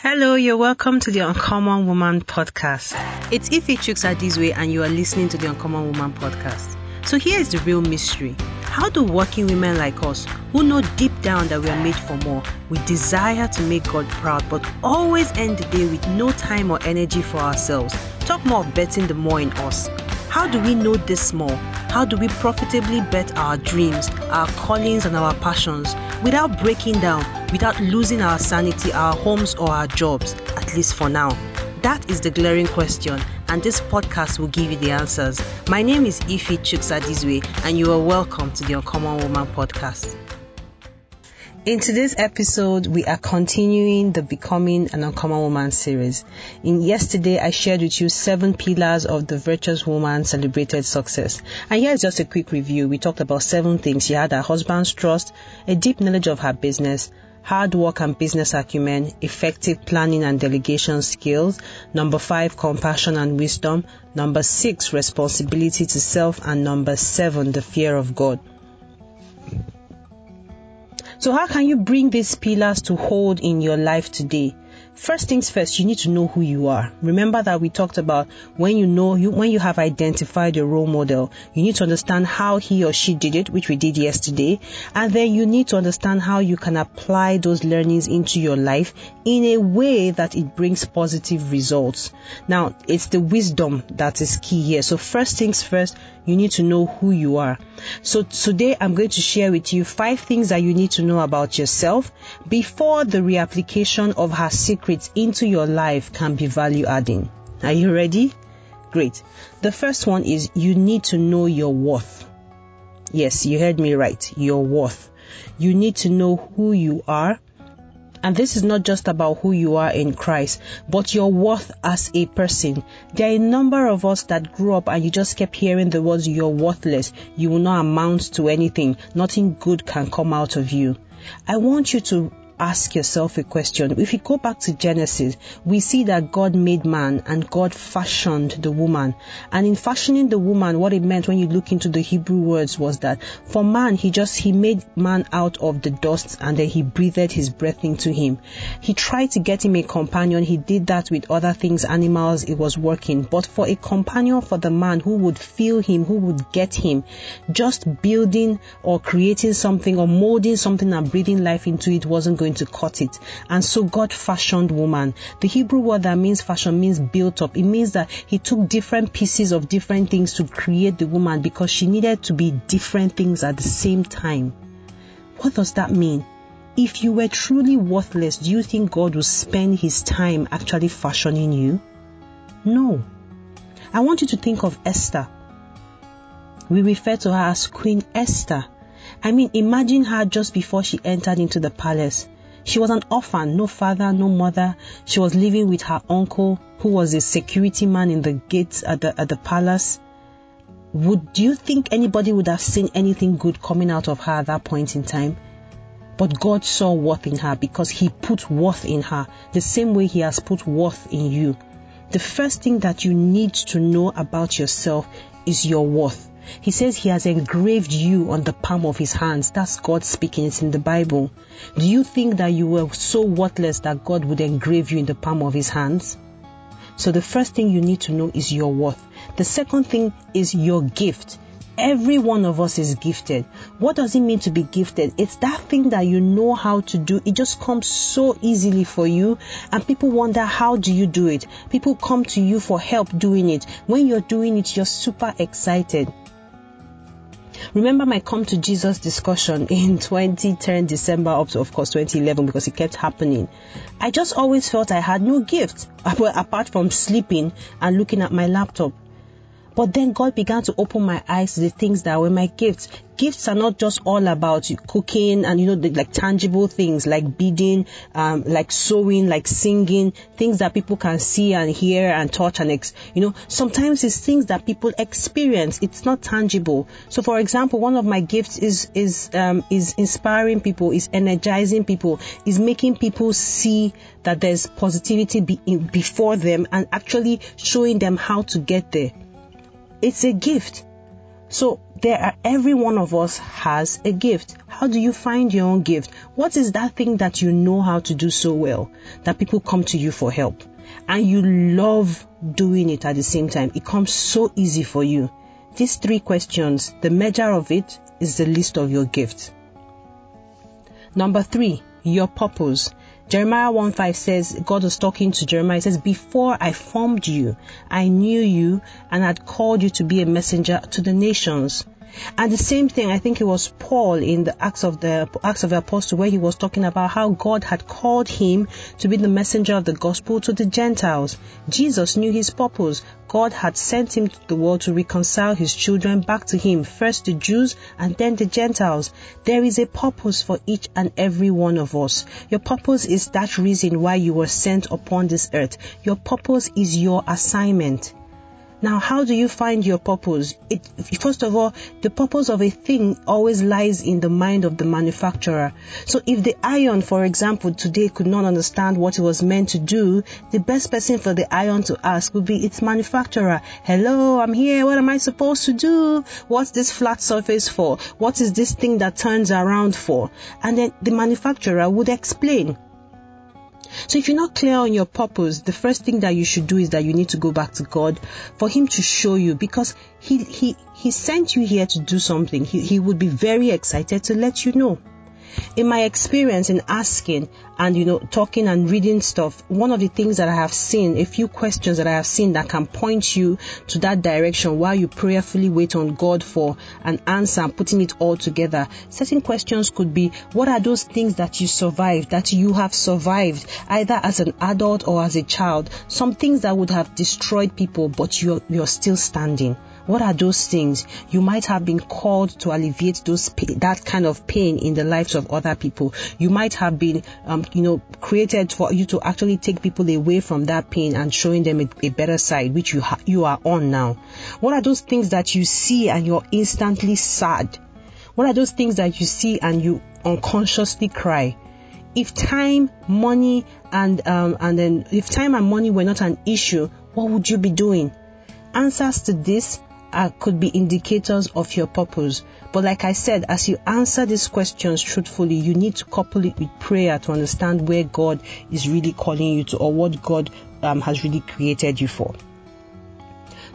Hello, you're welcome to the Uncommon Woman podcast. It's Ife way, and you are listening to the Uncommon Woman podcast. So here is the real mystery. How do working women like us, who know deep down that we are made for more, we desire to make God proud, but always end the day with no time or energy for ourselves, talk more of betting the more in us? How do we know this more? How do we profitably bet our dreams, our callings, and our passions without breaking down, without losing our sanity, our homes, or our jobs, at least for now? That is the glaring question, and this podcast will give you the answers. My name is Ife Chuksadizwe, and you are welcome to the Uncommon Woman podcast. In today's episode, we are continuing the Becoming an Uncommon Woman series. In yesterday, I shared with you seven pillars of the virtuous woman celebrated success. And here's just a quick review. We talked about seven things. She had her husband's trust, a deep knowledge of her business, hard work and business acumen, effective planning and delegation skills. Number five, compassion and wisdom. Number six, responsibility to self. And number seven, the fear of God. So, how can you bring these pillars to hold in your life today? First things first, you need to know who you are. Remember that we talked about when you know you when you have identified your role model, you need to understand how he or she did it, which we did yesterday, and then you need to understand how you can apply those learnings into your life in a way that it brings positive results. Now, it's the wisdom that is key here. So first things first, you need to know who you are. So today I'm going to share with you five things that you need to know about yourself before the reapplication of her secrets into your life can be value adding. Are you ready? Great. The first one is you need to know your worth. Yes, you heard me right. Your worth. You need to know who you are and this is not just about who you are in Christ, but your worth as a person. There are a number of us that grew up and you just kept hearing the words, you're worthless. You will not amount to anything. Nothing good can come out of you. I want you to ask yourself a question. If you go back to Genesis, we see that God made man and God fashioned the woman. And in fashioning the woman, what it meant when you look into the Hebrew words was that for man, he just, he made man out of the dust and then he breathed his breath into him. He tried to get him a companion. He did that with other things, animals, it was working. But for a companion for the man who would feel him, who would get him, just building or creating something or molding something and breathing life into it wasn't going going to cut it. And so God fashioned woman. The Hebrew word that means fashion means built up. It means that he took different pieces of different things to create the woman because she needed to be different things at the same time. What does that mean? If you were truly worthless, do you think God would spend his time actually fashioning you? No. I want you to think of Esther. We refer to her as Queen Esther. I mean, imagine her just before she entered into the palace. She was an orphan, no father, no mother. She was living with her uncle, who was a security man in the gates at the, at the palace. Would do you think anybody would have seen anything good coming out of her at that point in time? But God saw worth in her because He put worth in her the same way He has put worth in you. The first thing that you need to know about yourself is your worth. He says he has engraved you on the palm of his hands. That's God speaking. It's in the Bible. Do you think that you were so worthless that God would engrave you in the palm of his hands? So the first thing you need to know is your worth. The second thing is your gift. Every one of us is gifted. What does it mean to be gifted? It's that thing that you know how to do. It just comes so easily for you. And people wonder, how do you do it? People come to you for help doing it. When you're doing it, you're super excited. Remember my come to Jesus discussion in 2010 December up to of course 2011 because it kept happening. I just always felt I had no gift apart from sleeping and looking at my laptop. But then God began to open my eyes to the things that were my gifts. Gifts are not just all about cooking and you know the, like tangible things like beading, um, like sewing, like singing, things that people can see and hear and touch and ex- you know sometimes it's things that people experience. It's not tangible. So for example, one of my gifts is is um, is inspiring people, is energizing people, is making people see that there's positivity be- before them and actually showing them how to get there. It's a gift. So there are, every one of us has a gift. How do you find your own gift? What is that thing that you know how to do so well that people come to you for help? And you love doing it at the same time. It comes so easy for you. These three questions, the measure of it is the list of your gifts. Number three, your purpose. Jeremiah 1 5 says, God was talking to Jeremiah. He says, Before I formed you, I knew you and had called you to be a messenger to the nations. And the same thing, I think it was Paul in the Acts of the Acts of the Apostle, where he was talking about how God had called him to be the messenger of the gospel to the Gentiles. Jesus knew his purpose. God had sent him to the world to reconcile his children back to him, first the Jews and then the Gentiles. There is a purpose for each and every one of us. Your purpose is that reason why you were sent upon this earth. Your purpose is your assignment. Now, how do you find your purpose? It, first of all, the purpose of a thing always lies in the mind of the manufacturer. So if the iron, for example, today could not understand what it was meant to do, the best person for the iron to ask would be its manufacturer. Hello, I'm here. What am I supposed to do? What's this flat surface for? What is this thing that turns around for? And then the manufacturer would explain. So if you're not clear on your purpose, the first thing that you should do is that you need to go back to God for Him to show you because He He He sent you here to do something. He He would be very excited to let you know in my experience in asking and you know talking and reading stuff one of the things that i have seen a few questions that i have seen that can point you to that direction while you prayerfully wait on god for an answer and putting it all together. Certain questions could be what are those things that you survived that you have survived either as an adult or as a child? Some things that would have destroyed people but you're you're still standing what are those things? You might have been called to alleviate those that kind of pain in the lives of other people. You might have been, um, you know, created for you to actually take people away from that pain and showing them a, a better side, which you ha- you are on now. What are those things that you see and you're instantly sad? What are those things that you see and you unconsciously cry? If time, money, and um, and then if time and money were not an issue, what would you be doing? Answers to this uh, could be indicators of your purpose. But like I said, as you answer these questions truthfully, you need to couple it with prayer to understand where God is really calling you to or what God um, has really created you for.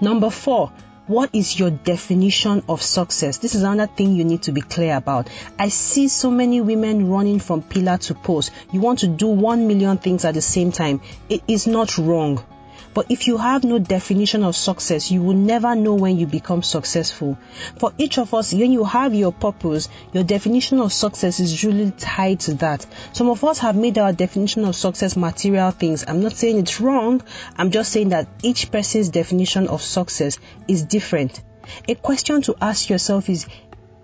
Number four, what is your definition of success? This is another thing you need to be clear about. I see so many women running from pillar to post. You want to do one million things at the same time. It is not wrong. But if you have no definition of success, you will never know when you become successful. For each of us, when you have your purpose, your definition of success is really tied to that. Some of us have made our definition of success material things. I'm not saying it's wrong. I'm just saying that each person's definition of success is different. A question to ask yourself is,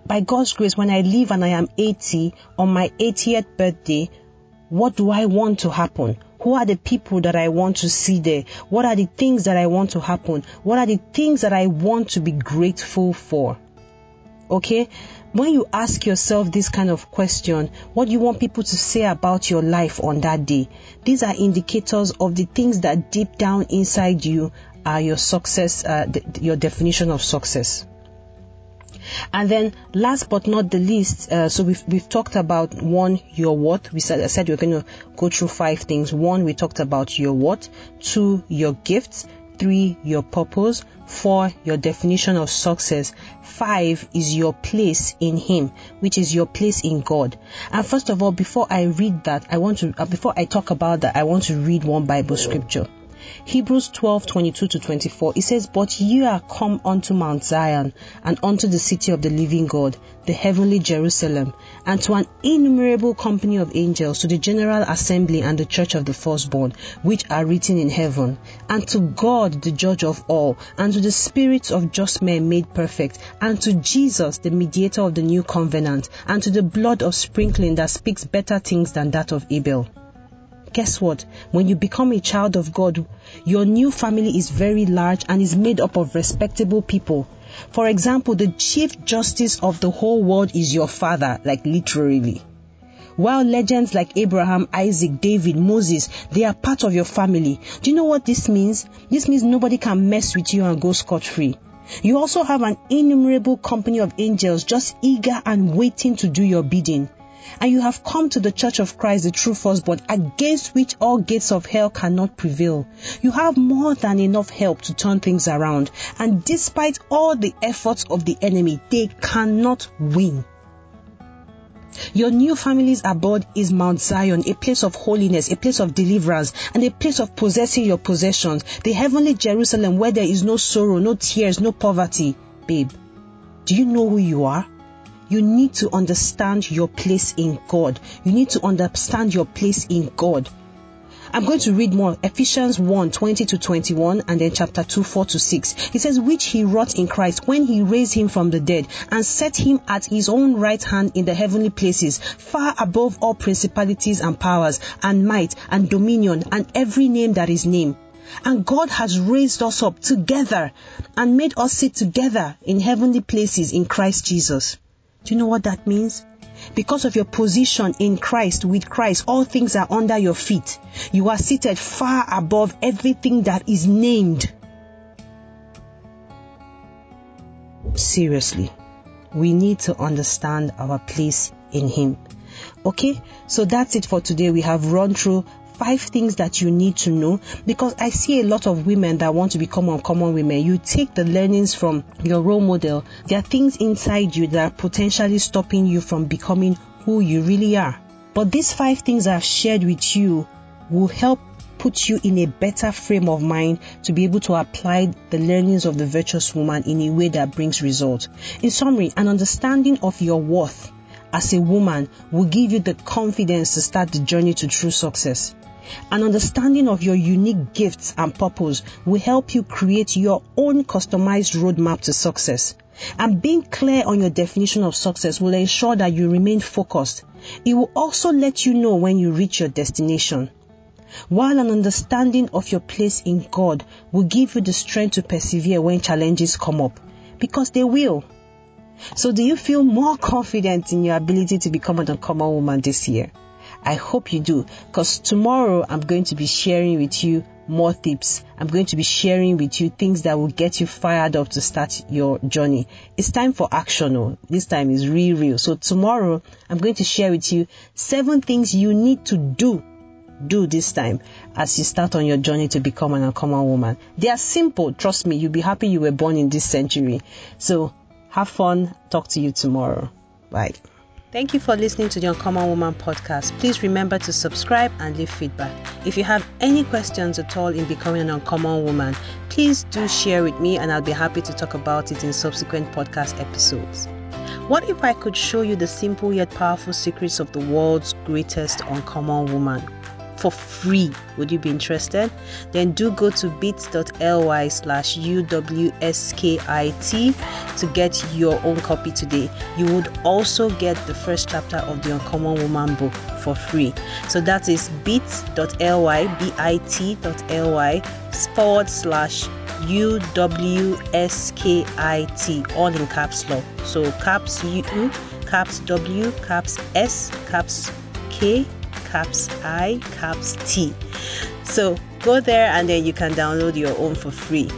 by God's grace, when I live and I am 80 on my 80th birthday, what do I want to happen? Who are the people that I want to see there? What are the things that I want to happen? What are the things that I want to be grateful for? Okay? When you ask yourself this kind of question, what do you want people to say about your life on that day? These are indicators of the things that deep down inside you are your success, uh, your definition of success. And then last but not the least, uh, so we've, we've talked about one, your what. We said, I said we're going to go through five things. One, we talked about your what. Two, your gifts. Three, your purpose. Four, your definition of success. Five is your place in Him, which is your place in God. And first of all, before I read that, I want to, uh, before I talk about that, I want to read one Bible scripture. Hebrews 12 22 to 24. It says, But ye are come unto Mount Zion, and unto the city of the living God, the heavenly Jerusalem, and to an innumerable company of angels, to the general assembly and the church of the firstborn, which are written in heaven, and to God, the judge of all, and to the spirits of just men made perfect, and to Jesus, the mediator of the new covenant, and to the blood of sprinkling that speaks better things than that of Abel guess what? When you become a child of God, your new family is very large and is made up of respectable people. For example, the chief justice of the whole world is your father, like literally. While legends like Abraham, Isaac, David, Moses, they are part of your family. Do you know what this means? This means nobody can mess with you and go scot free. You also have an innumerable company of angels just eager and waiting to do your bidding. And you have come to the church of Christ, the true firstborn, against which all gates of hell cannot prevail. You have more than enough help to turn things around. And despite all the efforts of the enemy, they cannot win. Your new family's abode is Mount Zion, a place of holiness, a place of deliverance, and a place of possessing your possessions. The heavenly Jerusalem where there is no sorrow, no tears, no poverty. Babe, do you know who you are? You need to understand your place in God. You need to understand your place in God. I'm going to read more Ephesians 1 20 to 21 and then chapter 2 4 to 6. It says, Which he wrought in Christ when he raised him from the dead and set him at his own right hand in the heavenly places, far above all principalities and powers and might and dominion and every name that is named. And God has raised us up together and made us sit together in heavenly places in Christ Jesus. Do you know what that means? Because of your position in Christ, with Christ, all things are under your feet. You are seated far above everything that is named. Seriously, we need to understand our place in Him. Okay, so that's it for today. We have run through five things that you need to know because I see a lot of women that want to become uncommon women. You take the learnings from your role model. There are things inside you that are potentially stopping you from becoming who you really are. But these five things I've shared with you will help put you in a better frame of mind to be able to apply the learnings of the virtuous woman in a way that brings results. In summary, an understanding of your worth as a woman will give you the confidence to start the journey to true success. An understanding of your unique gifts and purpose will help you create your own customized roadmap to success. And being clear on your definition of success will ensure that you remain focused. It will also let you know when you reach your destination. While an understanding of your place in God will give you the strength to persevere when challenges come up, because they will. So, do you feel more confident in your ability to become an uncommon woman this year? I hope you do because tomorrow I'm going to be sharing with you more tips. I'm going to be sharing with you things that will get you fired up to start your journey. It's time for action. Oh. This time is real, real. So tomorrow I'm going to share with you seven things you need to do do this time as you start on your journey to become an uncommon woman. They are simple. Trust me, you'll be happy you were born in this century. So have fun. Talk to you tomorrow. Bye. Thank you for listening to the Uncommon Woman podcast. Please remember to subscribe and leave feedback. If you have any questions at all in becoming an uncommon woman, please do share with me and I'll be happy to talk about it in subsequent podcast episodes. What if I could show you the simple yet powerful secrets of the world's greatest uncommon woman? For free. Would you be interested? Then do go to bit.ly slash UWSKIT to get your own copy today. You would also get the first chapter of the Uncommon Woman book for free. So that is bit.ly, bit.ly forward slash UWSKIT, all in caps lock. So caps U, caps W, caps S, caps K, caps I, caps T. So go there and then you can download your own for free.